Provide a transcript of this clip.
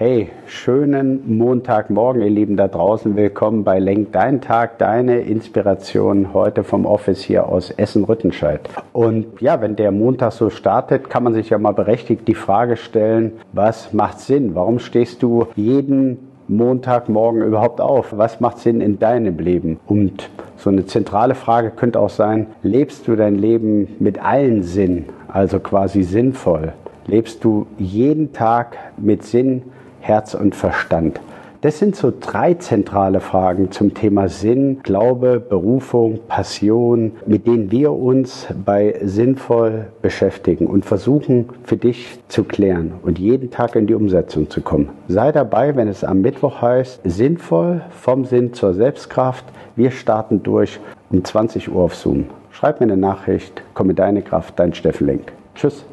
Hey, schönen Montagmorgen, ihr Lieben da draußen. Willkommen bei Lenk dein Tag, deine Inspiration heute vom Office hier aus Essen-Rüttenscheid. Und ja, wenn der Montag so startet, kann man sich ja mal berechtigt die Frage stellen, was macht Sinn? Warum stehst du jeden Montagmorgen überhaupt auf? Was macht Sinn in deinem Leben? Und so eine zentrale Frage könnte auch sein, lebst du dein Leben mit allen Sinn, also quasi sinnvoll? Lebst du jeden Tag mit Sinn, Herz und Verstand. Das sind so drei zentrale Fragen zum Thema Sinn, Glaube, Berufung, Passion, mit denen wir uns bei Sinnvoll beschäftigen und versuchen für dich zu klären und jeden Tag in die Umsetzung zu kommen. Sei dabei, wenn es am Mittwoch heißt, Sinnvoll vom Sinn zur Selbstkraft. Wir starten durch um 20 Uhr auf Zoom. Schreib mir eine Nachricht, komm mit deine Kraft, dein Steffen Lenk. Tschüss.